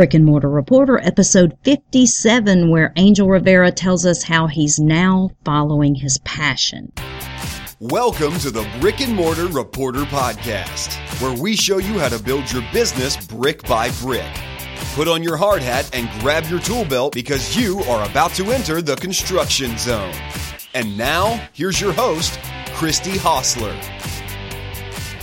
Brick and Mortar Reporter, episode 57, where Angel Rivera tells us how he's now following his passion. Welcome to the Brick and Mortar Reporter Podcast, where we show you how to build your business brick by brick. Put on your hard hat and grab your tool belt because you are about to enter the construction zone. And now, here's your host, Christy Hostler.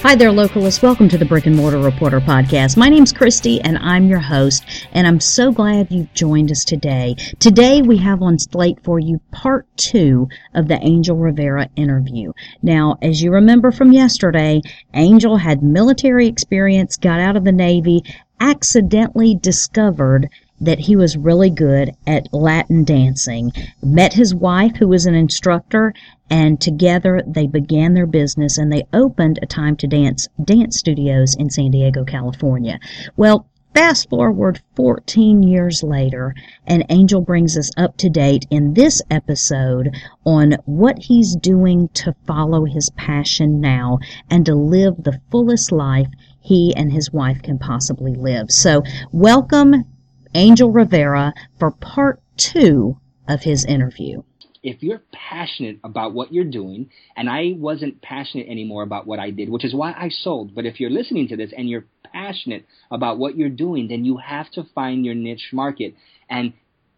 Hi there, localists. Welcome to the Brick and Mortar Reporter podcast. My name's Christy, and I'm your host, and I'm so glad you've joined us today. Today, we have on slate for you part two of the Angel Rivera interview. Now, as you remember from yesterday, Angel had military experience, got out of the Navy, accidentally discovered that he was really good at Latin dancing, met his wife, who was an instructor, and together they began their business and they opened a time to dance dance studios in San Diego, California. Well, fast forward 14 years later, and Angel brings us up to date in this episode on what he's doing to follow his passion now and to live the fullest life he and his wife can possibly live. So, welcome Angel Rivera for part two of his interview. If you're passionate about what you're doing, and I wasn't passionate anymore about what I did, which is why I sold, but if you're listening to this and you're passionate about what you're doing, then you have to find your niche market and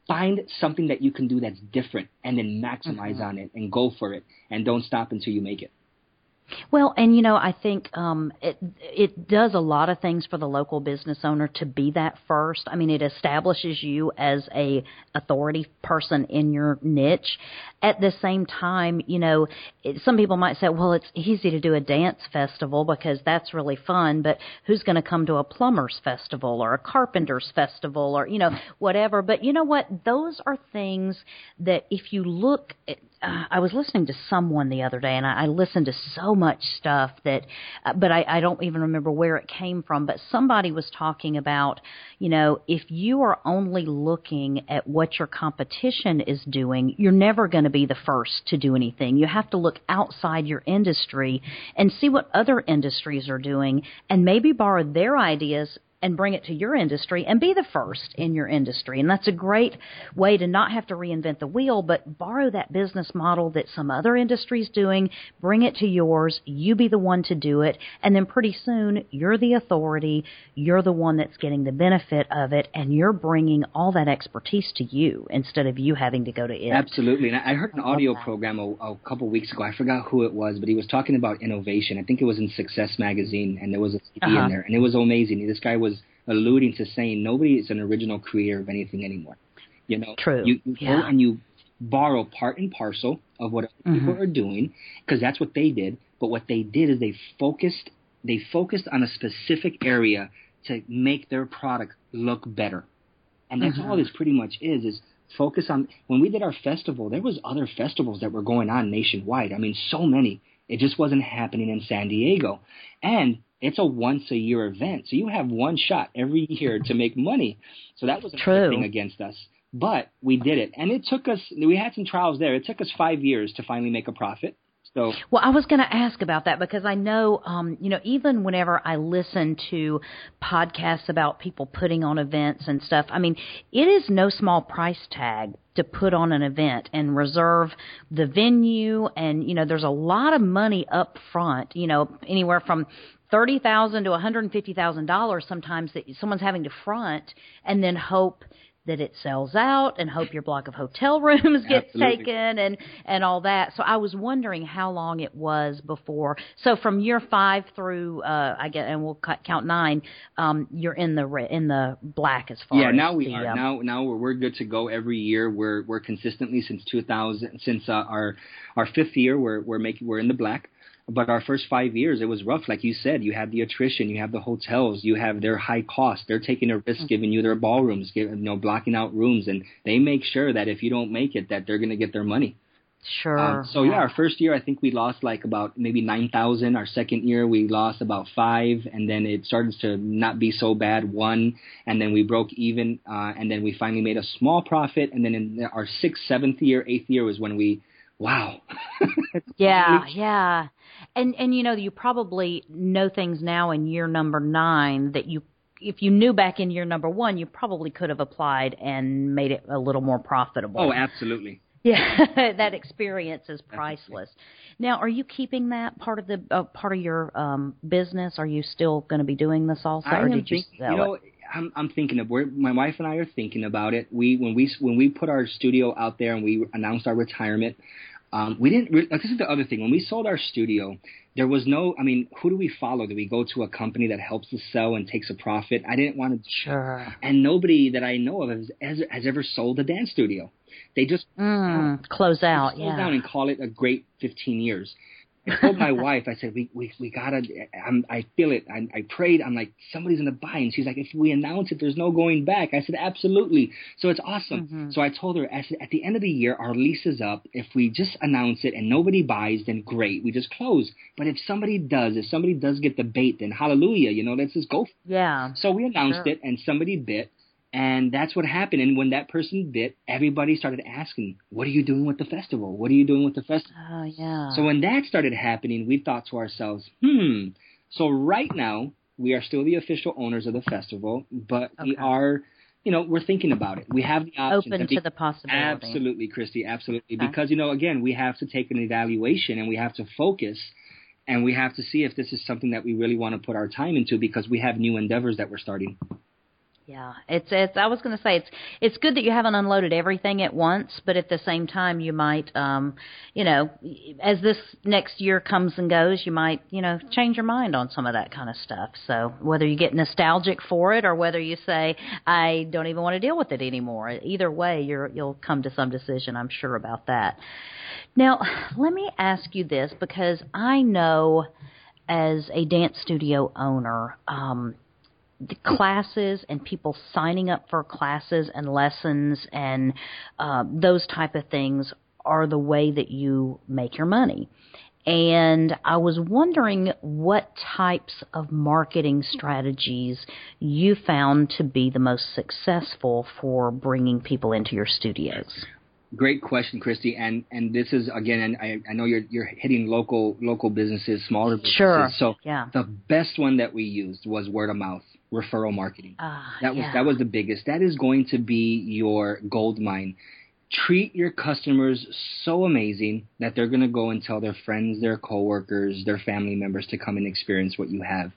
find something that you can do that's different and then maximize mm-hmm. on it and go for it and don't stop until you make it. Well, and you know, I think um, it it does a lot of things for the local business owner to be that first. I mean, it establishes you as a authority person in your niche. At the same time, you know, it, some people might say, "Well, it's easy to do a dance festival because that's really fun," but who's going to come to a plumbers festival or a carpenters festival or you know whatever? But you know what? Those are things that if you look at uh, I was listening to someone the other day, and I, I listened to so much stuff that, uh, but I, I don't even remember where it came from. But somebody was talking about, you know, if you are only looking at what your competition is doing, you're never going to be the first to do anything. You have to look outside your industry and see what other industries are doing, and maybe borrow their ideas and bring it to your industry and be the first in your industry. And that's a great way to not have to reinvent the wheel, but borrow that business model that some other industry's doing, bring it to yours, you be the one to do it, and then pretty soon you're the authority, you're the one that's getting the benefit of it, and you're bringing all that expertise to you instead of you having to go to it. Absolutely. And I heard an audio program a, a couple weeks ago. I forgot who it was, but he was talking about innovation. I think it was in Success Magazine, and there was a CD uh-huh. in there, and it was amazing. This guy was alluding to saying nobody is an original creator of anything anymore. You know, True. You, you yeah. go and you borrow part and parcel of what mm-hmm. people are doing because that's what they did. But what they did is they focused they focused on a specific area to make their product look better. And that's mm-hmm. all this pretty much is is focus on when we did our festival, there was other festivals that were going on nationwide. I mean so many. It just wasn't happening in San Diego. And it's a once a year event. So you have one shot every year to make money. So that was a thing against us. But we did it. And it took us, we had some trials there. It took us five years to finally make a profit. So, well, I was going to ask about that because I know, um, you know, even whenever I listen to podcasts about people putting on events and stuff, I mean, it is no small price tag to put on an event and reserve the venue. And you know there's a lot of money up front you know anywhere from thirty thousand to one hundred and fifty thousand dollars sometimes that someone's having to front and then hope that it sells out and hope your block of hotel rooms gets Absolutely. taken and and all that. So I was wondering how long it was before. So from year five through uh, I get and we'll count nine. Um, you're in the re- in the black as far. Yeah, now we the, are. Um, now now we're, we're good to go every year. We're we're consistently since 2000 since uh, our our fifth year we're we're making we're in the black. But our first five years, it was rough. Like you said, you have the attrition, you have the hotels, you have their high cost. They're taking a risk, mm-hmm. giving you their ballrooms, you know, blocking out rooms, and they make sure that if you don't make it, that they're going to get their money. Sure. Um, so yeah. yeah, our first year I think we lost like about maybe nine thousand. Our second year we lost about five, and then it started to not be so bad one, and then we broke even, uh, and then we finally made a small profit, and then in our sixth, seventh year, eighth year was when we, wow. yeah, yeah and and you know you probably know things now in year number nine that you if you knew back in year number one, you probably could have applied and made it a little more profitable. Oh, absolutely. Yeah, that experience is priceless. Now, are you keeping that part of the uh, part of your um, business? Are you still going to be doing this also, I or did you sell you know, it? I'm I'm thinking of where my wife and I are thinking about it. We when we when we put our studio out there and we announced our retirement, um, we didn't. Re- like, this is the other thing. When we sold our studio, there was no. I mean, who do we follow? Do we go to a company that helps us sell and takes a profit? I didn't want to. Sure. And nobody that I know of has, has, has ever sold a dance studio. They just Mm, close out. Yeah. down and call it a great 15 years. I told my wife, I said, we, we, we gotta, I'm, I feel it. I, I prayed. I'm like, somebody's gonna buy. And she's like, if we announce it, there's no going back. I said, absolutely. So it's awesome. Mm-hmm. So I told her, I said, at the end of the year, our lease is up. If we just announce it and nobody buys, then great. We just close. But if somebody does, if somebody does get the bait, then hallelujah, you know, let's just go. Yeah. So we announced Sure. it and somebody bit. And that's what happened. And when that person bit, everybody started asking, "What are you doing with the festival? What are you doing with the festival?" Oh, yeah. So when that started happening, we thought to ourselves, "Hmm." So right now, we are still the official owners of the festival, but we are, you know, we're thinking about it. We have the options. Open be- to the possibility. Absolutely, Christy. Absolutely, Okay. because you know, again, we have to take an evaluation and we have to focus. And we have to see if this is something that we really want to put our time into because we have new endeavors that we're starting. Yeah, it's it's. I was going to say it's it's good that you haven't unloaded everything at once, but at the same time, you might, um, you know, as this next year comes and goes, you might, you know, change your mind on some of that kind of stuff. So whether you get nostalgic for it or whether you say I don't even want to deal with it anymore, either way, you're you'll come to some decision. I'm sure about that. Now, let me ask you this because I know as a dance studio owner. Um, classes and people signing up for classes and lessons and uh, those type of things are the way that you make your money. And I was wondering what types of marketing strategies you found to be the most successful for bringing people into your studios. Great question, Christy. And and this is again, and I, I know you're you're hitting local local businesses, smaller businesses. Sure. So Yeah. the best one that we used was word of mouth referral marketing. Ah, that was yeah. that was the biggest. That is going to be your gold mine. Treat your customers so amazing that they're going to go and tell their friends, their coworkers, their family members to come and experience what you have.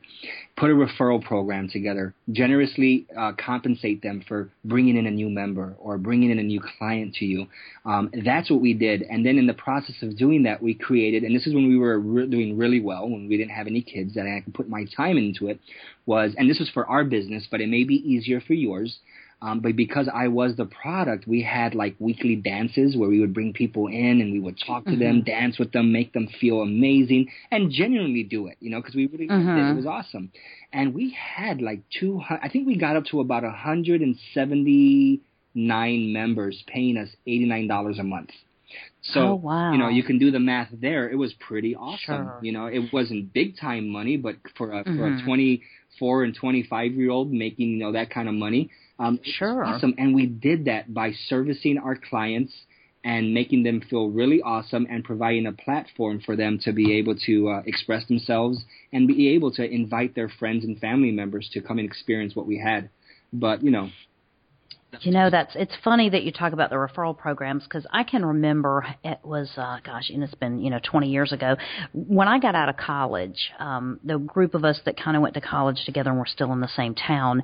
Put a referral program together. Generously uh, compensate them for bringing in a new member or bringing in a new client to you. Um, that's what we did. And then in the process of doing that, we created, and this is when we were re- doing really well, when we didn't have any kids, that I could put my time into it. Was and this was for our business, but it may be easier for yours. Um, but because I was the product, we had like weekly dances where we would bring people in and we would talk to them, dance with them, make them feel amazing, and genuinely do it, you know, because we really loved it. It was awesome. And we had like 200, I think we got up to about 179 members paying us $89 a month. So, Oh, wow. you know, you can do the math there. It was pretty awesome. Sure. You know, it wasn't big time money, but for a, for Mm-hmm. a 24 and 25 year old making, you know, that kind of money, um, Sure. awesome. And we did that by servicing our clients and making them feel really awesome and providing a platform for them to be able to uh, express themselves and be able to invite their friends and family members to come and experience what we had. But, you know, You know, that's it's funny that you talk about the referral programs because I can remember it was uh, gosh, and it's been you know 20 years ago when I got out of college. Um, the group of us that kind of went to college together and were still in the same town.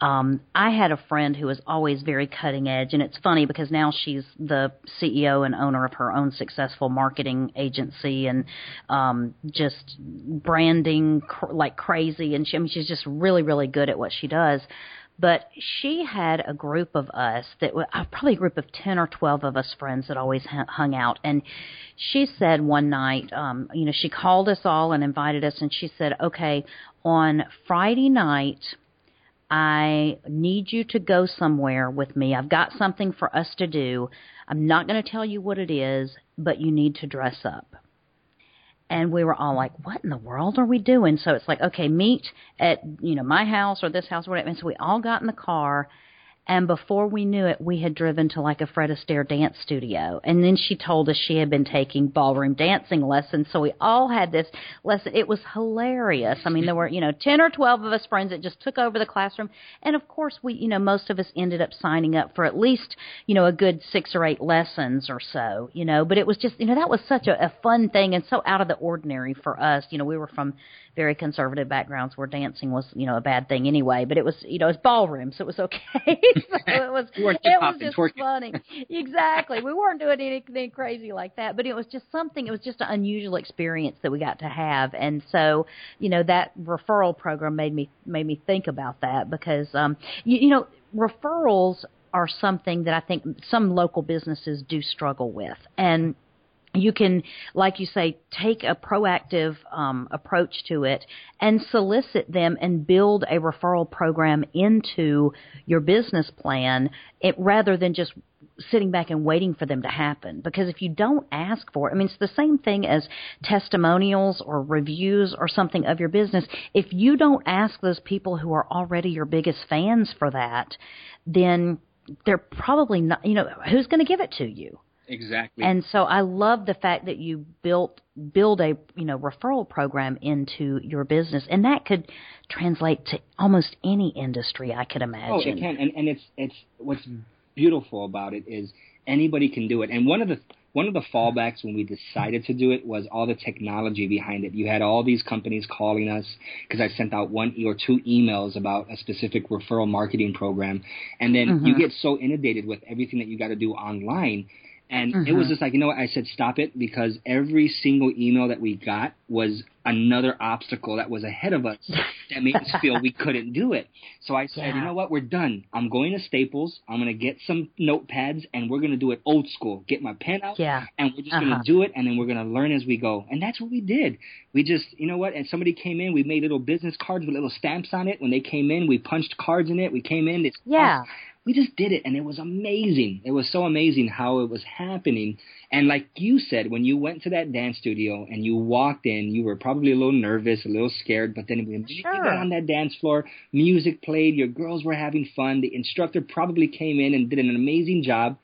Um, I had a friend who was always very cutting edge, and it's funny because now she's the CEO and owner of her own successful marketing agency and um, just branding cr- like crazy. And she, I mean, she's just really, really good at what she does. But she had a group of us that were uh, probably a group of 10 or 12 of us friends that always hu- hung out. And she said one night, um, you know, she called us all and invited us, and she said, okay, on Friday night, I need you to go somewhere with me. I've got something for us to do. I'm not going to tell you what it is, but you need to dress up. And we were all like, what in the world are we doing? So it's like, okay, meet at, you know, my house or this house or whatever. And so we all got in the car And before we knew it, we had driven to like a Fred Astaire dance studio. And then she told us she had been taking ballroom dancing lessons. So we all had this lesson. It was hilarious. I mean, there were, you know, 10 or 12 of us friends that just took over the classroom. And of course, we, you know, most of us ended up signing up for at least, you know, a good six or eight lessons or so, you know, but it was just, you know, that was such a, a fun thing and so out of the ordinary for us. You know, we were from very conservative backgrounds where dancing was, you know, a bad thing anyway. But it was, you know, it was ballroom, so it was okay. so it was, it was just funny. exactly. We weren't doing anything crazy like that, but it was just something. It was just an unusual experience that we got to have, and so, you know, that referral program made me made me think about that because, um, you, you know, referrals are something that I think some local businesses do struggle with, and you can, like you say, take a proactive um, approach to it and solicit them and build a referral program into your business plan it, rather than just sitting back and waiting for them to happen. Because if you don't ask for it, I mean, it's the same thing as testimonials or reviews or something of your business. If you don't ask those people who are already your biggest fans for that, then they're probably not, you know, who's going to give it to you? Exactly. And so I love the fact that you built build a you know referral program into your business, and that could translate to almost any industry I could imagine. Oh, it can, and and it's it's what's beautiful about it is anybody can do it. And one of the one of the fallbacks when we decided to do it was all the technology behind it. You had all these companies calling us because I sent out one or two emails about a specific referral marketing program, and then mm-hmm. you get so inundated with everything that you got to do online and mm-hmm. it was mm-hmm. just like, you know what? I said, stop it because every single email that we got was another obstacle that was ahead of us that made us feel we couldn't do it. So I said, yeah. you know what? We're done. I'm going to Staples. I'm going to get some notepads and we're going to do it old school. Get my pen out. Yeah. And we're just uh-huh. going to do it and then we're going to learn as we go. And that's what we did. We just, you know what? And somebody came in. We made little business cards with little stamps on it. When they came in, we punched cards in it. We came in. It's yeah. We just did it and it was amazing. It was so amazing how it was happening. And like you said, when you went to that dance studio and you walked in, you were probably a little nervous, a little scared, but then when sure. you got on that dance floor, music played, your girls were having fun, the instructor probably came in and did an amazing job.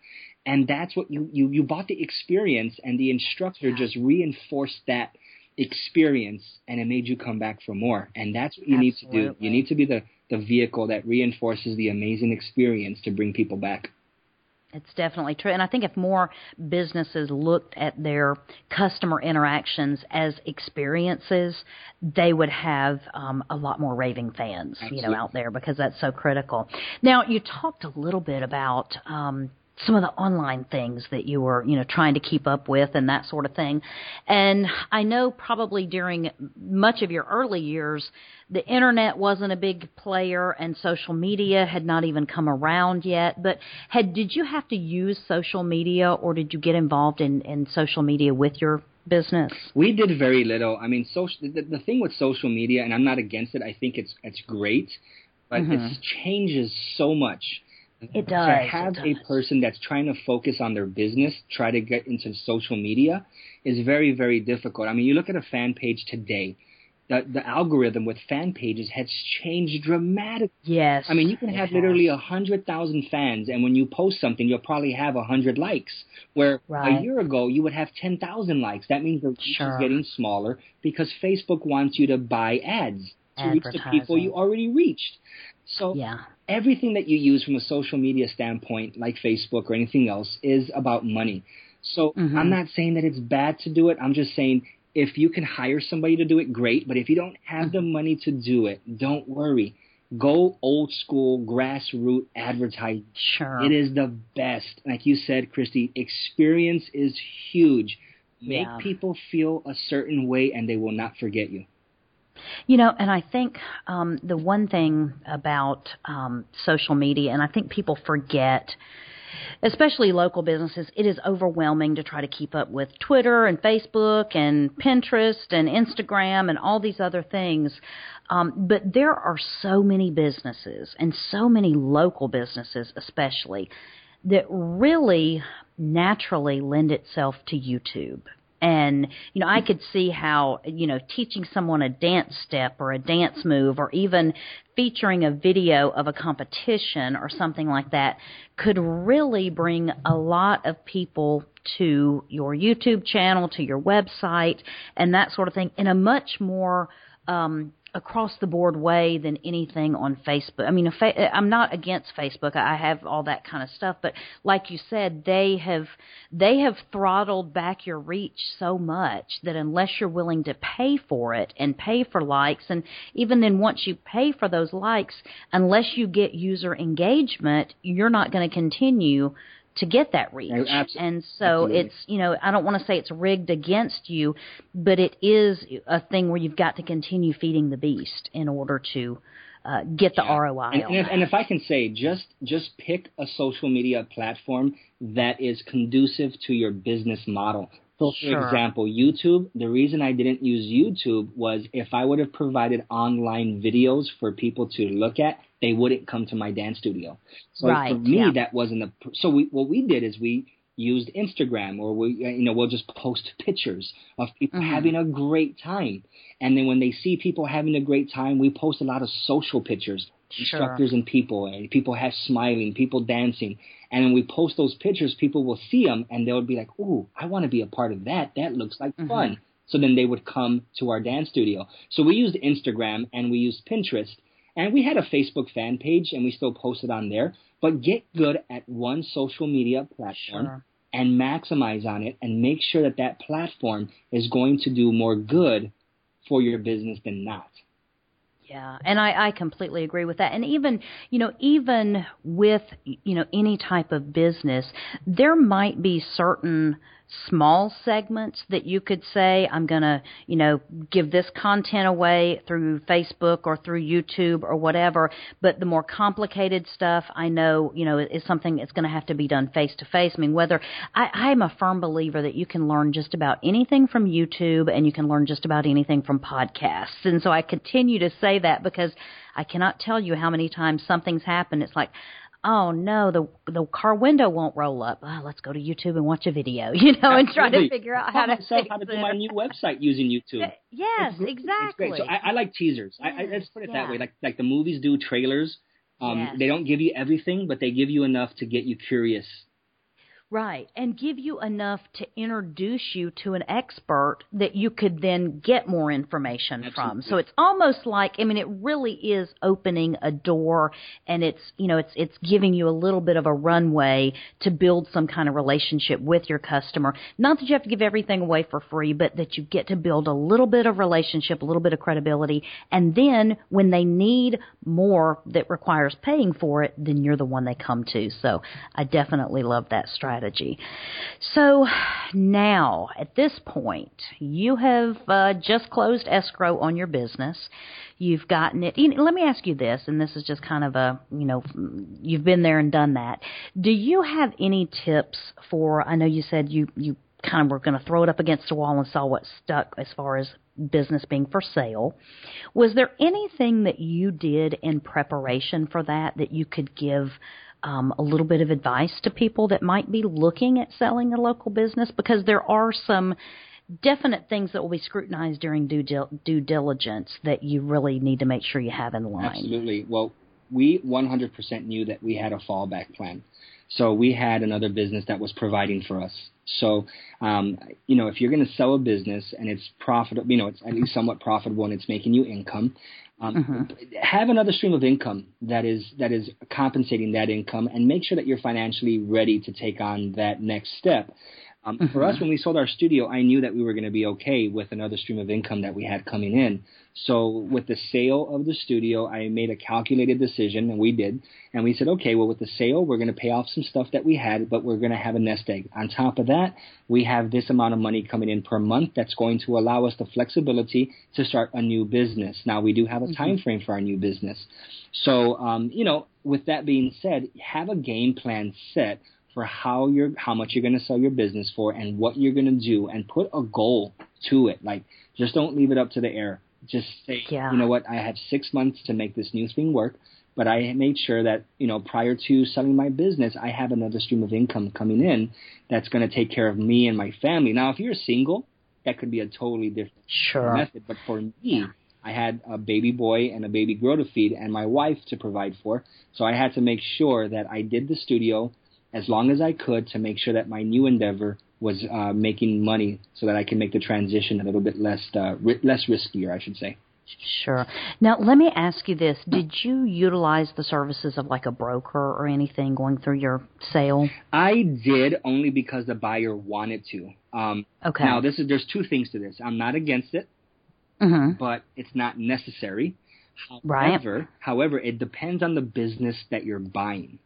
And that's what you, you, you bought the experience and the instructor yeah. just reinforced that experience and it made you come back for more. And that's what you Absolutely. need to do. You need to be the the vehicle that reinforces the amazing experience to bring people back. It's definitely true. And I think if more businesses looked at their customer interactions as experiences, they would have um, a lot more raving fans, Absolutely. you know, out there because that's so critical. Now, you talked a little bit about um, some of the online things that you were, you know, trying to keep up with and that sort of thing. And I know probably during much of your early years, the internet wasn't a big player and social media had not even come around yet. But had did you have to use social media or did you get involved in, in social media with your business? We did very little. I mean, social. The, the thing with social media, and I'm not against it. I think it's it's great, but mm-hmm. it changes so much it does. To have a person that's trying to focus on their business try to get into social media is very, very difficult. I mean, you look at a fan page today. The, the algorithm with fan pages has changed dramatically. Yes. I mean, you can have literally a hundred thousand fans, and when you post something, you'll probably have a hundred likes. Where right. a year ago you would have ten thousand likes. That means the reach sure. is getting smaller because Facebook wants you to buy ads to reach the people you already reached. So yeah everything that you use from a social media standpoint, like Facebook or anything else, is about money. So mm-hmm. I'm not saying that it's bad to do it. I'm just saying if you can hire somebody to do it, great. But if you don't have the money to do it, don't worry. Go old school grassroots advertising. Sure. It is the best. Like you said, Christy, experience is huge. Make yeah. people feel a certain way and they will not forget you. You know, and I think um, the one thing about um, social media, and I think people forget, especially local businesses, it is overwhelming to try to keep up with Twitter and Facebook and Pinterest and Instagram and all these other things. Um, but there are so many businesses and so many local businesses, especially, that really naturally lend itself to YouTube And, you know, I could see how, you know, teaching someone a dance step or a dance move or even featuring a video of a competition or something like that could really bring a lot of people to your YouTube channel, to your website, and that sort of thing in a much more um, across the board way than anything on Facebook. I mean, I'm not against Facebook. I have all that kind of stuff, but like you said, they have they have throttled back your reach so much that unless you're willing to pay for it and pay for likes and even then once you pay for those likes, unless you get user engagement, you're not going to continue to get that reach. Absolutely. And so Absolutely. it's, you know, I don't want to say it's rigged against you, but it is a thing where you've got to continue feeding the beast in order to uh, get the yeah. ROI. And, and, if, and if I can say, just just pick a social media platform that is conducive to your business model. So, for example, YouTube, the reason I didn't use YouTube was if I would have provided online videos for people to look at, they wouldn't come to my dance studio. So Right, for me, yeah. that wasn't a. So we, what we did is we used Instagram, or we, you know, we'll just post pictures of people Mhm. having a great time, and then when they see people having a great time, we post a lot of social pictures Sure. instructors and people, and people have smiling, people dancing. And when we post those pictures, people will see them and they'll be like, "Ooh, I want to be a part of that. That looks like Mhm. fun." So then they would come to our dance studio. So we used Instagram and we used Pinterest, and we had a Facebook fan page, and we still posted on there. But get good at one social media platform Sure. and maximize on it, and make sure that that platform is going to do more good for your business than not. Yeah, and I, I completely agree with that. And even, you know, even with, you know, any type of business, there might be certain small segments that you could say, I'm going to, you know, give this content away through Facebook or through YouTube or whatever. But the more complicated stuff, I know, you know, is something that's going to have to be done face to face. I mean, whether I, I'm a firm believer that you can learn just about anything from YouTube and you can learn just about anything from podcasts. And so I continue to say that because I cannot tell you how many times something's happened. It's like, oh no, the the car window won't roll up. Oh, let's go to YouTube and watch a video, you know, and try to figure out how to myself how to do my new website using YouTube. Yes, It's gr- It's great. So I, I like teasers. I, I, Yes, let's put it yeah. that way. Like like the movies do trailers. Um, Yes. They don't give you everything, but they give you enough to get you curious. Right, and give you enough to introduce you to an expert that you could then get more information from. So it's almost like I mean it really is opening a door and it's you know it's it's giving you a little bit of a runway to build some kind of relationship with your customer. Not that you have to give everything away for free, but that you get to build a little bit of relationship, a little bit of credibility, and then when they need more that requires paying for it, then you're the one they come to. So I definitely love that strategy. So now, at this point, you have uh, just closed escrow on your business. You've gotten it. You know, let me ask you this, and this is just kind of a, you know, you've been there and done that. Do you have any tips for? I know you said you you kind of were going to throw it up against the wall and saw what stuck as far as business being for sale. Was there anything that you did in preparation for that that you could give um, a little bit of advice to people that might be looking at selling a local business? Because there are some definite things that will be scrutinized during due, due diligence that you really need to make sure you have in line. Absolutely. Well, we 100% knew that we had a fallback plan. So we had another business that was providing for us. So, um, you know, if you're going to sell a business and it's profitable, you know, it's at least somewhat profitable and it's making you income, um, have another stream of income that is that is compensating that income, and make sure that you're financially ready to take on that next step. Um, For us, when we sold our studio, I knew that we were going to be okay with another stream of income that we had coming in. So with the sale of the studio, I made a calculated decision, and we did. And we said, okay, well, with the sale, we're going to pay off some stuff that we had, but we're going to have a nest egg. On top of that, we have this amount of money coming in per month that's going to allow us the flexibility to start a new business. Now, we do have a time frame for our new business. So, um, you know, with that being said, have a game plan set for how you're how much you're going to sell your business for and what you're going to do and put a goal to it like just don't leave it up to the air just say Yeah. you know what i have 6 months to make this new thing work but i made sure that you know prior to selling my business i have another stream of income coming in that's going to take care of me and my family now if you're single that could be a totally different sure. method. But for me, I had a baby boy and a baby girl to feed and my wife to provide for. So I had to make sure that I did the studio as long as I could to make sure that my new endeavor was uh, making money so that I can make the transition a little bit less uh, ri- less riskier, I should say. Sure. Now, let me ask you this. Did you utilize the services of like a broker or anything going through your sale? I did only because the buyer wanted to. Um, Okay. Now, this is there's two things to this. I'm not against it, hmm but it's not necessary. Right. However, however, it depends on the business that you're buying.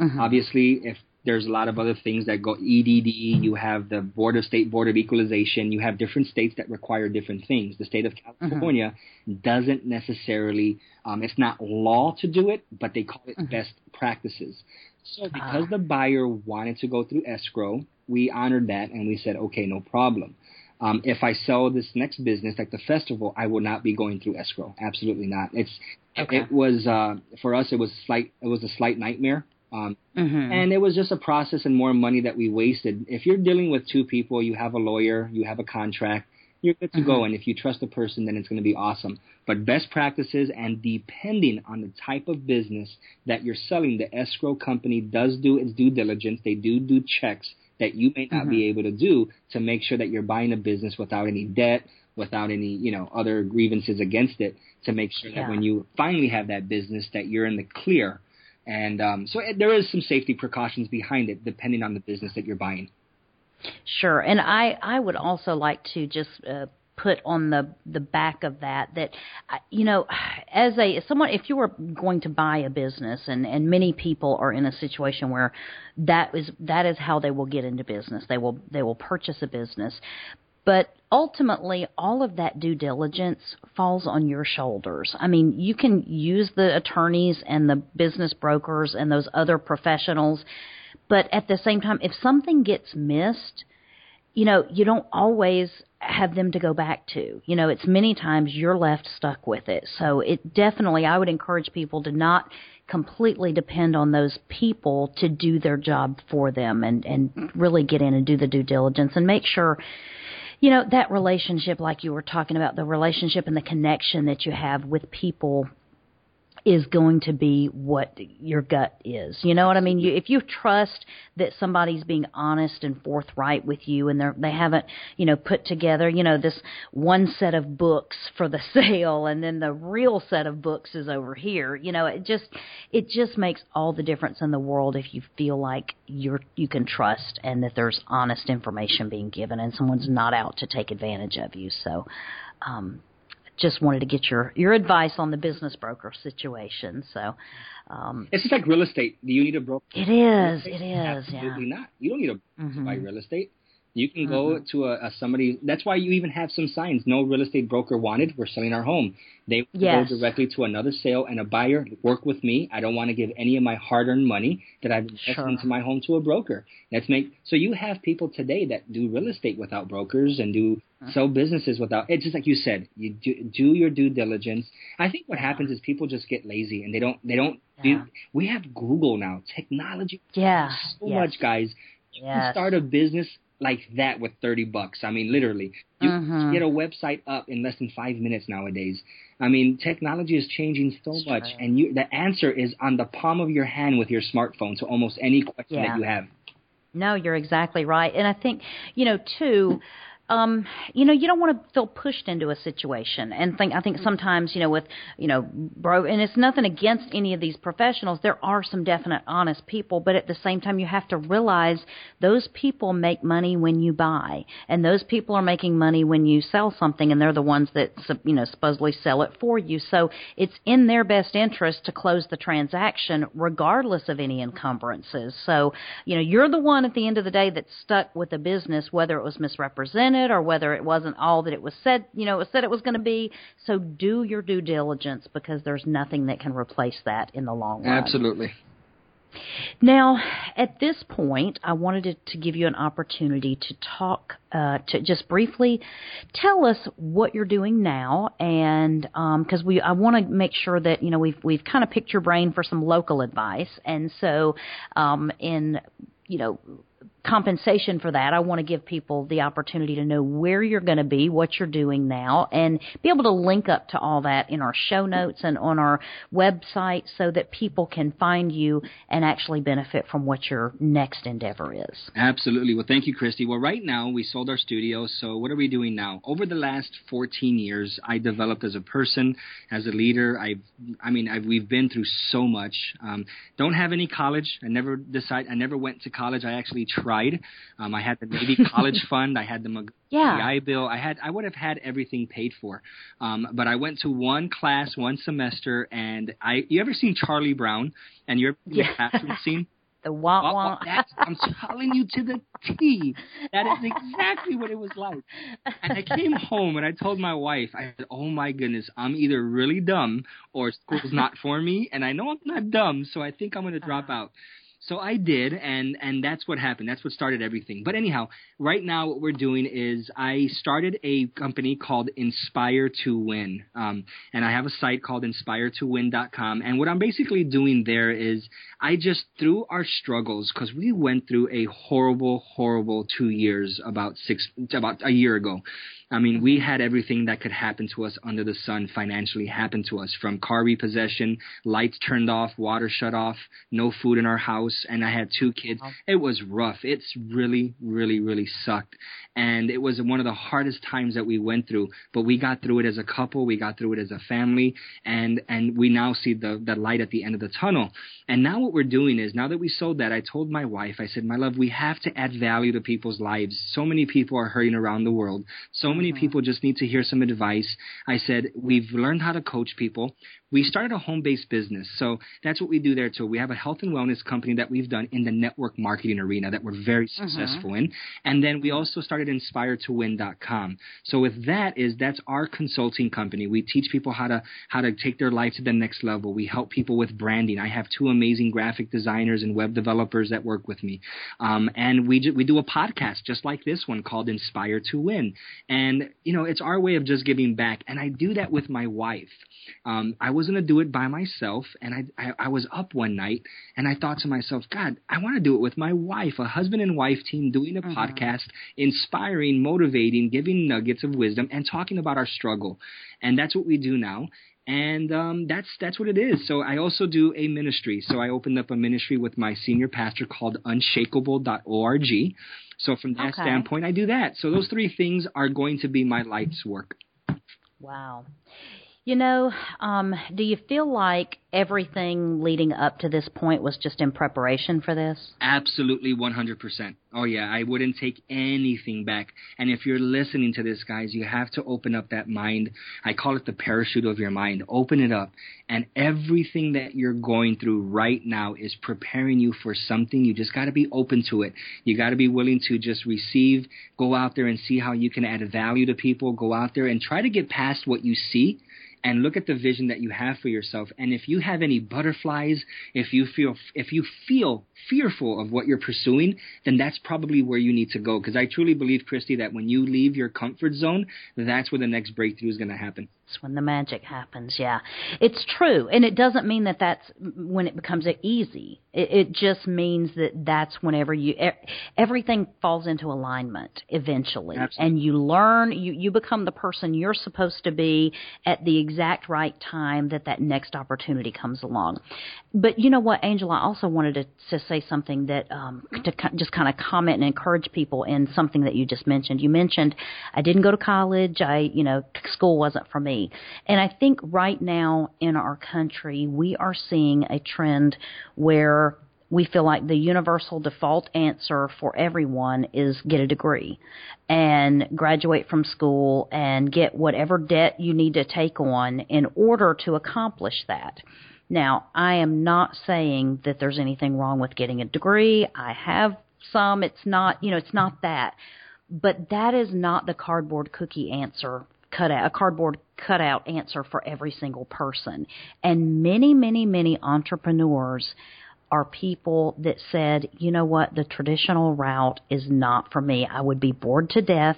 Mhm. Obviously, if there's a lot of other things that go EDD, you have the Board of State Board of Equalization, you have different states that require different things. The state of California doesn't necessarily, um, it's not law to do it, but they call it best practices. So because the buyer wanted to go through escrow, we honored that and we said, okay, no problem. Um, if I sell this next business, like the festival, I will not be going through escrow. Absolutely not. It's Okay. it was uh, for us. It was slight. It was a slight nightmare. Um, Mhm. and it was just a process and more money that we wasted. If you're dealing with two people, you have a lawyer, you have a contract, you're good to go. And if you trust the person, then it's going to be awesome. But best practices and depending on the type of business that you're selling, the escrow company does do its due diligence. They do do checks that you may not be able to do to make sure that you're buying a business without any debt, without any, you know, other grievances against it to make sure that when you finally have that business that you're in the clear. And um, so it, there is some safety precautions behind it, depending on the business that you're buying. Sure, and I I would also like to just uh, put on the the back of that that uh, you know as a someone if you were going to buy a business and and many people are in a situation where that is that is how they will get into business. They will they will purchase a business but ultimately all of that due diligence falls on your shoulders i mean you can use the attorneys and the business brokers and those other professionals but at the same time if something gets missed you know, you don't always have them to go back to. You know, it's many times you're left stuck with it. So it definitely, I would encourage people to not completely depend on those people to do their job for them and, and really get in and do the due diligence and make sure, you know, that relationship, like you were talking about, the relationship and the connection that you have with people is going to be what your gut is. You know what I mean? You, if you trust that somebody's being honest and forthright with you, and they're they haven't you know put together you know this one set of books for the sale, and then the real set of books is over here. You know, it just it just makes all the difference in the world if you feel like you're you can trust and that there's honest information being given, and someone's not out to take advantage of you. So. Um, just wanted to get your your advice on the business broker situation. So um, It's just like real estate. Do you need a broker? it is, it is, yeah. Absolutely not. You don't need a broker to Mhm. buy real estate. You can go to a, a somebody. That's why you even have some signs. No real estate broker wanted. We're selling our home. They Yes. go directly to another sale and a buyer. Work with me. I don't want to give any of my hard-earned money that I've invested Sure. into my home to a broker. Let's make. So you have people today that do real estate without brokers and do sell businesses without. It's just like you said. You do, do your due diligence. I think what happens is people just get lazy and they don't. They don't. Yeah. Do, we have Google now. Technology Yeah, so yes. much, guys. You can start a business like that with 30 bucks. I mean, literally. You Mhm. can get a website up in less than five minutes nowadays. I mean, technology is changing so It's much, true. and you, the answer is on the palm of your hand with your smartphone to almost any question Yeah. that you have. No, you're exactly right. And I think, you know, too, um, you know, you don't want to feel pushed into a situation and think, I think sometimes, you know, with, you know, bro, and it's nothing against any of these professionals. There are some definite honest people, but at the same time, you have to realize those people make money when you buy and those people are making money when you sell something and they're the ones that, you know, supposedly sell it for you. So it's in their best interest to close the transaction regardless of any encumbrances. So, you know, you're the one at the end of the day that's stuck with a business, whether it was misrepresented or whether it wasn't all that it was said, you know, it was said it was going to be. So do your due diligence because there's nothing that can replace that in the long run. Absolutely. Now, at this point, I wanted to, to give you an opportunity to talk, uh, to just briefly tell us what you're doing now, and because we, I want to make sure that you know we've we've kind of picked your brain for some local advice, and so um, in you know compensation for that, I want to give people the opportunity to know where you're going to be, what you're doing now, and be able to link up to all that in our show notes and on our website so that people can find you and actually benefit from what your next endeavor is. Absolutely. Well, thank you, Christy. Well, right now we sold our studio, so what are we doing now? Over the last 14 years, I developed as a person, as a leader. I've, I mean, I've, we've been through so much. Um, don't have any college. I never decide. I never went to college. I actually tried. Um, I had the Navy College Fund. I had the yeah. GI Bill. I had. I would have had everything paid for. Um, but I went to one class, one semester, and I. You ever seen Charlie Brown? And you're yeah. the classroom scene. The wah wah. That's, I'm telling you to the T. That is exactly what it was like. And I came home and I told my wife, I said, "Oh my goodness, I'm either really dumb or school's not for me, and I know I'm not dumb, so I think I'm going to drop uh-huh. out." So I did, and and that's what happened. That's what started everything. But anyhow, right now what we're doing is I started a company called Inspire to Win, um, and I have a site called InspireToWin.com. And what I'm basically doing there is I just through our struggles because we went through a horrible, horrible two years about six about a year ago. I mean, we had everything that could happen to us under the sun financially happen to us from car repossession, lights turned off, water shut off, no food in our house, and I had two kids. It was rough. It's really, really, really sucked. And it was one of the hardest times that we went through, but we got through it as a couple, we got through it as a family, and, and we now see the, the light at the end of the tunnel. And now what we're doing is, now that we sold that, I told my wife, I said, my love, we have to add value to people's lives. So many people are hurting around the world. So many people just need to hear some advice. I said, we've learned how to coach people. We started a home based business. So that's what we do there too. We have a health and wellness company that we've done in the network marketing arena that we're very successful in. And then we also started inspiretowin.com. So with that is that's our consulting company. We teach people how to how to take their life to the next level. We help people with branding. I have two amazing graphic designers and web developers that work with me. Um, and we we do a podcast just like this one called Inspire to Win. And you know, it's our way of just giving back. And I do that with my wife. Um, I was going to do it by myself, and I, I I was up one night, and I thought to myself, God, I want to do it with my wife, a husband and wife team doing a podcast, inspiring, motivating, giving nuggets of wisdom, and talking about our struggle. And that's what we do now and um, that's that's what it is. So I also do a ministry. So I opened up a ministry with my senior pastor called Unshakable.org. So from that Okay. standpoint, I do that. So those three things are going to be my life's work. Wow. You know, um, do you feel like everything leading up to this point was just in preparation for this? Absolutely 100%. Oh, yeah, I wouldn't take anything back. And if you're listening to this, guys, you have to open up that mind. I call it the parachute of your mind. Open it up. And everything that you're going through right now is preparing you for something. You just got to be open to it. You got to be willing to just receive, go out there and see how you can add value to people, go out there and try to get past what you see and look at the vision that you have for yourself. And if you have any butterflies if you feel if you feel fearful of what you're pursuing then that's probably where you need to go. Because i truly believe christy that when you leave your comfort zone that's where the next breakthrough is going to happen That's when the magic happens. Yeah, it's true, and it doesn't mean that that's when it becomes easy. It, it just means that that's whenever you everything falls into alignment eventually, Absolutely. and you learn. You you become the person you're supposed to be at the exact right time that that next opportunity comes along. But you know what, Angel? I also wanted to, to say something that um, to just kind of comment and encourage people in something that you just mentioned. You mentioned I didn't go to college. I you know school wasn't for me, and I think right now in our country we are seeing a trend where we feel like the universal default answer for everyone is get a degree and graduate from school and get whatever debt you need to take on in order to accomplish that. Now, I am not saying that there's anything wrong with getting a degree. I have some. It's not, you know, it's not that. But that is not the cardboard cookie answer cutout, a cardboard cutout answer for every single person. And many, many, many entrepreneurs are people that said, you know what, the traditional route is not for me. I would be bored to death.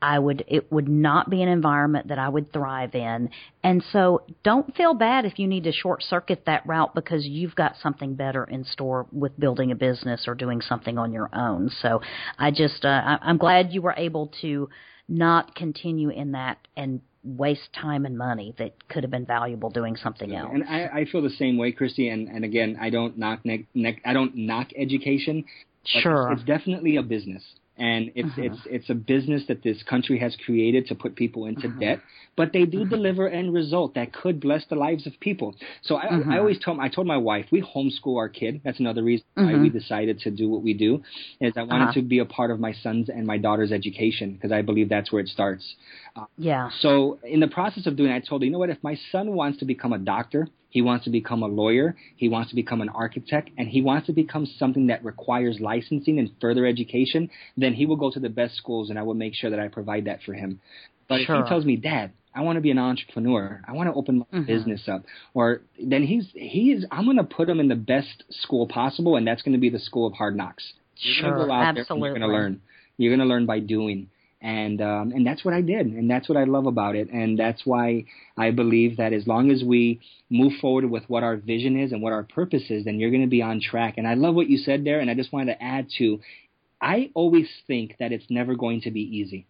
I would, it would not be an environment that I would thrive in. And so don't feel bad if you need to short circuit that route because you've got something better in store with building a business or doing something on your own. So I just, uh, I'm glad you were able to not continue in that and waste time and money that could have been valuable doing something else. And I, I feel the same way, Christy. And, and again, I don't knock ne- ne- I don't knock education. Sure, it's, it's definitely a business and it's uh-huh. it's it's a business that this country has created to put people into uh-huh. debt but they do uh-huh. deliver end result that could bless the lives of people so I, I uh-huh. always told I told my wife we homeschool our kid that's another reason why we uh-huh. decided to do what we do is I wanted to be a part of my son's and my daughter's education because I believe that's where it starts uh, yeah so in the process of doing it, I told her you know what if my son wants to become a doctor he wants to become a lawyer. He wants to become an architect, and he wants to become something that requires licensing and further education. Then he will go to the best schools, and I will make sure that I provide that for him. But sure. if he tells me, Dad, I want to be an entrepreneur. I want to open my mm-hmm. business up. Or then he's he is. I'm going to put him in the best school possible, and that's going to be the school of hard knocks. You're sure, go out absolutely. There you're going to learn. You're going to learn by doing and um, and that's what I did, and that's what I love about it, and that's why I believe that as long as we move forward with what our vision is and what our purpose is, then you're going to be on track. And I love what you said there, and I just wanted to add to, I always think that it's never going to be easy.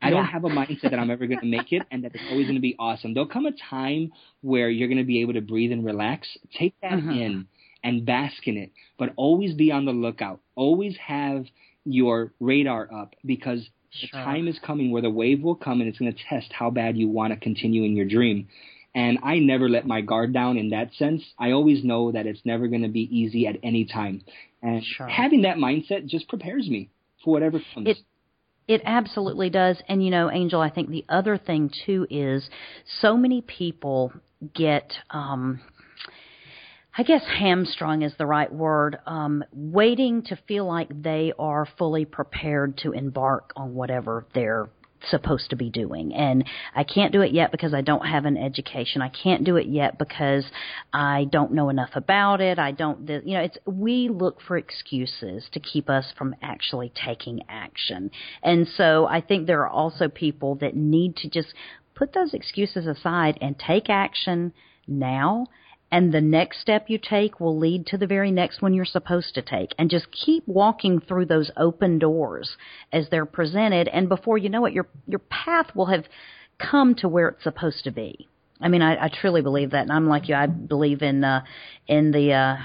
I don't have a mindset that I'm ever going to make it and that it's always going to be awesome. There'll come a time where you're going to be able to breathe and relax. Take that uh-huh. in and bask in it, but always be on the lookout. Always have your radar up because Sure. The time is coming where the wave will come and it's going to test how bad you want to continue in your dream. And I never let my guard down in that sense. I always know that it's never going to be easy at any time. And sure. having that mindset just prepares me for whatever comes. It- it absolutely does. And you know, Angel, I think the other thing too is so many people get um I guess hamstrung is the right word, um, waiting to feel like they are fully prepared to embark on whatever they're supposed to be doing. And I can't do it yet because I don't have an education. I can't do it yet because I don't know enough about it. I don't, you know, it's, we look for excuses to keep us from actually taking action. And so I think there are also people that need to just put those excuses aside and take action now and the next step you take will lead to the very next one you're supposed to take and just keep walking through those open doors as they're presented and before you know it your your path will have come to where it's supposed to be I mean, I, I truly believe that, and I'm like you. I believe in uh, in the uh,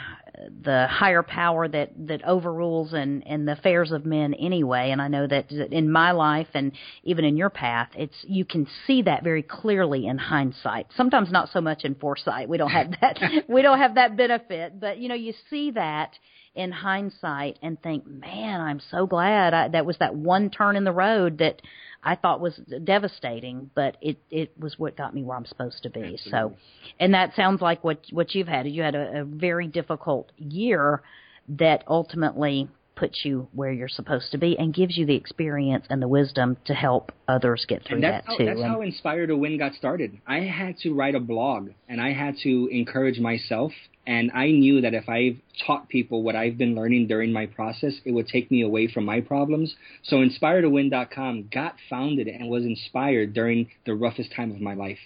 the higher power that that overrules and and the affairs of men anyway. And I know that in my life and even in your path, it's you can see that very clearly in hindsight. Sometimes not so much in foresight. We don't have that. we don't have that benefit, but you know, you see that in hindsight and think, man, I'm so glad I, that was that one turn in the road that I thought was devastating, but it it was what got me where I'm supposed to be. Absolutely. So, and that sounds like what what you've had. You had a, a very difficult year that ultimately puts you where you're supposed to be and gives you the experience and the wisdom to help others get through that how, too. That's and, how Inspire to Win got started. I had to write a blog and I had to encourage myself and I knew that if I taught people what I've been learning during my process, it would take me away from my problems. So InspireToWin.com got founded and was inspired during the roughest time of my life.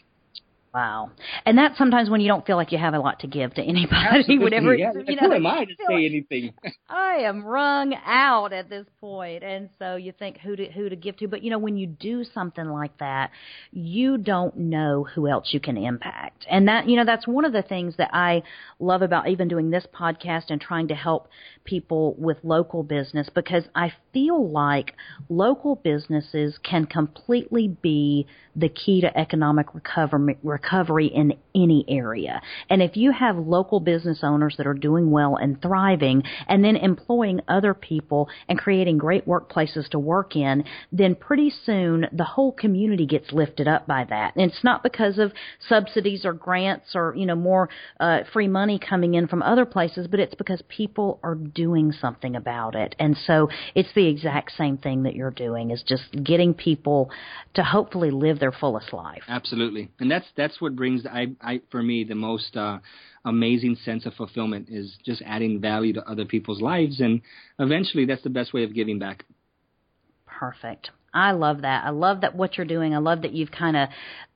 Wow. And that's sometimes when you don't feel like you have a lot to give to anybody. Absolutely. Whatever. Yeah. You know, Who am I to say like, anything? I am wrung out at this point, and so you think who to who to give to. But you know, when you do something like that, you don't know who else you can impact, and that you know that's one of the things that I love about even doing this podcast and trying to help people with local business because I feel like local businesses can completely be the key to economic recovery recovery in any area. And if you have local business owners that are doing well and thriving and then employing other people and creating great workplaces to work in, then pretty soon the whole community gets lifted up by that. And it's not because of subsidies or grants or, you know, more uh, free money coming in from other places, but it's because people are doing something about it. And so it's the exact same thing that you're doing is just getting people to hopefully live their fullest life. Absolutely. And that's that's what brings I, I for me the most uh, amazing sense of fulfillment is just adding value to other people's lives, and eventually that's the best way of giving back. Perfect. I love that. I love that what you're doing. I love that you've kind of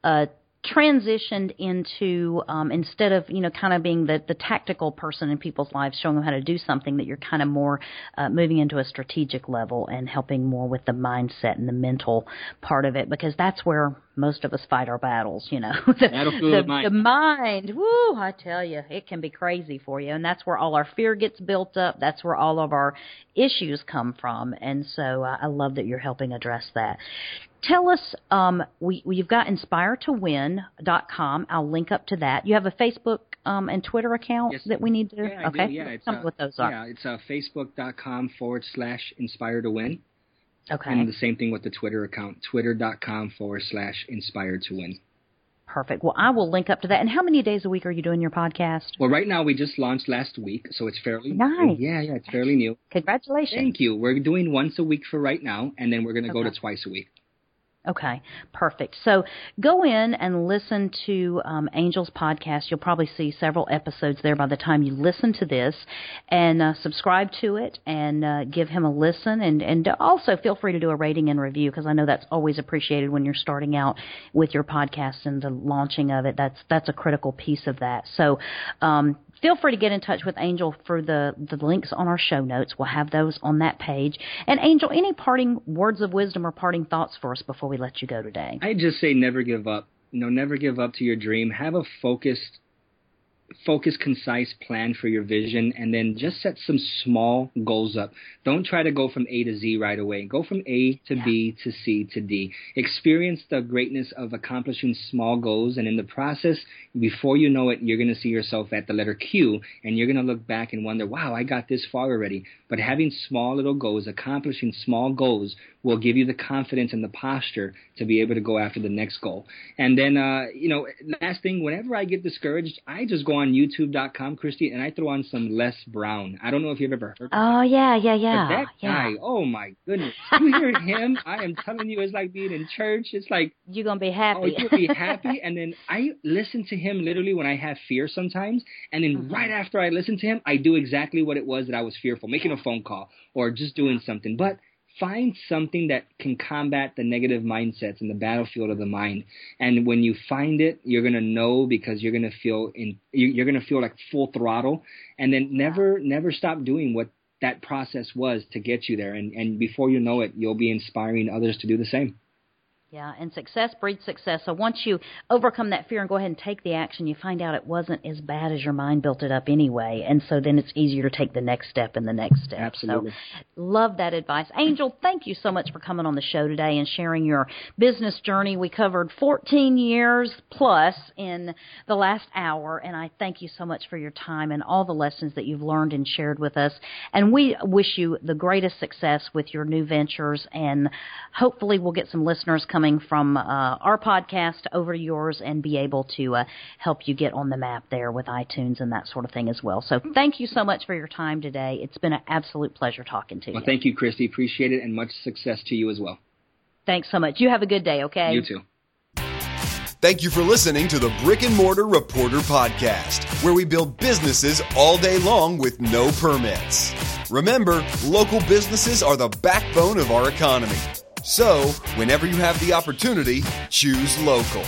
uh, transitioned into um, instead of you know kind of being the the tactical person in people's lives, showing them how to do something, that you're kind of more uh, moving into a strategic level and helping more with the mindset and the mental part of it, because that's where most of us fight our battles. You know, the, the, mind. the mind. Woo! I tell you, it can be crazy for you, and that's where all our fear gets built up. That's where all of our issues come from, and so uh, I love that you're helping address that tell us um, we, you've got inspiretowin.com i'll link up to that you have a facebook um, and twitter account yes. that we need to yeah, okay yeah it's uh, what those are yeah it's uh, facebook.com forward slash inspire to win okay and the same thing with the twitter account twitter.com forward slash inspire to win Perfect. Well, I will link up to that. And how many days a week are you doing your podcast? Well, right now we just launched last week, so it's fairly nice. New. Yeah, yeah, it's fairly new. Congratulations. Thank you. We're doing once a week for right now, and then we're going to okay. go to twice a week. Okay, perfect. So go in and listen to um, Angel's podcast. You'll probably see several episodes there by the time you listen to this, and uh, subscribe to it and uh, give him a listen. And and also feel free to do a rating and review because I know that's always appreciated when you're starting out with your podcast and the launching of it. That's that's a critical piece of that. So um, feel free to get in touch with Angel for the, the links on our show notes. We'll have those on that page. And Angel, any parting words of wisdom or parting thoughts for us before we let you go today? I just say never give up. You know, never give up to your dream. Have a focused focused, concise plan for your vision, and then just set some small goals up. Don't try to go from A to Z right away. Go from A to yeah. B to C to D. Experience the greatness of accomplishing small goals, and in the process, before you know it, you're going to see yourself at the letter Q, and you're going to look back and wonder, wow, I got this far already. But having small little goals, accomplishing small goals, will give you the confidence and the posture to be able to go after the next goal. And then, uh, you know, last thing, whenever I get discouraged, I just go on YouTube.com, Christy, and I throw on some Les Brown. I don't know if you've ever heard. Oh yeah, yeah, yeah. But that yeah. guy, oh my goodness, you hear him? I am telling you, it's like being in church. It's like you're gonna be happy. Oh, you'll be happy. and then I listen to him literally when I have fear sometimes, and then mm-hmm. right after I listen to him, I do exactly what it was that I was fearful, making a phone call or just doing something. But find something that can combat the negative mindsets in the battlefield of the mind. And when you find it, you're gonna know because you're gonna feel in you're gonna feel like full throttle, and then never never stop doing what that process was to get you there. And and before you know it, you'll be inspiring others to do the same. Yeah, and success breeds success. So once you overcome that fear and go ahead and take the action, you find out it wasn't as bad as your mind built it up anyway. And so then it's easier to take the next step and the next step. Absolutely. So love that advice. Angel, thank you so much for coming on the show today and sharing your business journey. We covered 14 years plus in the last hour, and I thank you so much for your time and all the lessons that you've learned and shared with us. And we wish you the greatest success with your new ventures, and hopefully we'll get some listeners coming coming from uh, our podcast over to yours and be able to uh, help you get on the map there with iTunes and that sort of thing as well. So thank you so much for your time today. It's been an absolute pleasure talking to well, you. Thank you, Christy. Appreciate it and much success to you as well. Thanks so much. You have a good day, okay? You too. Thank you for listening to the Brick and Mortar Reporter Podcast, where we build businesses all day long with no permits. Remember, local businesses are the backbone of our economy. So, whenever you have the opportunity, choose local.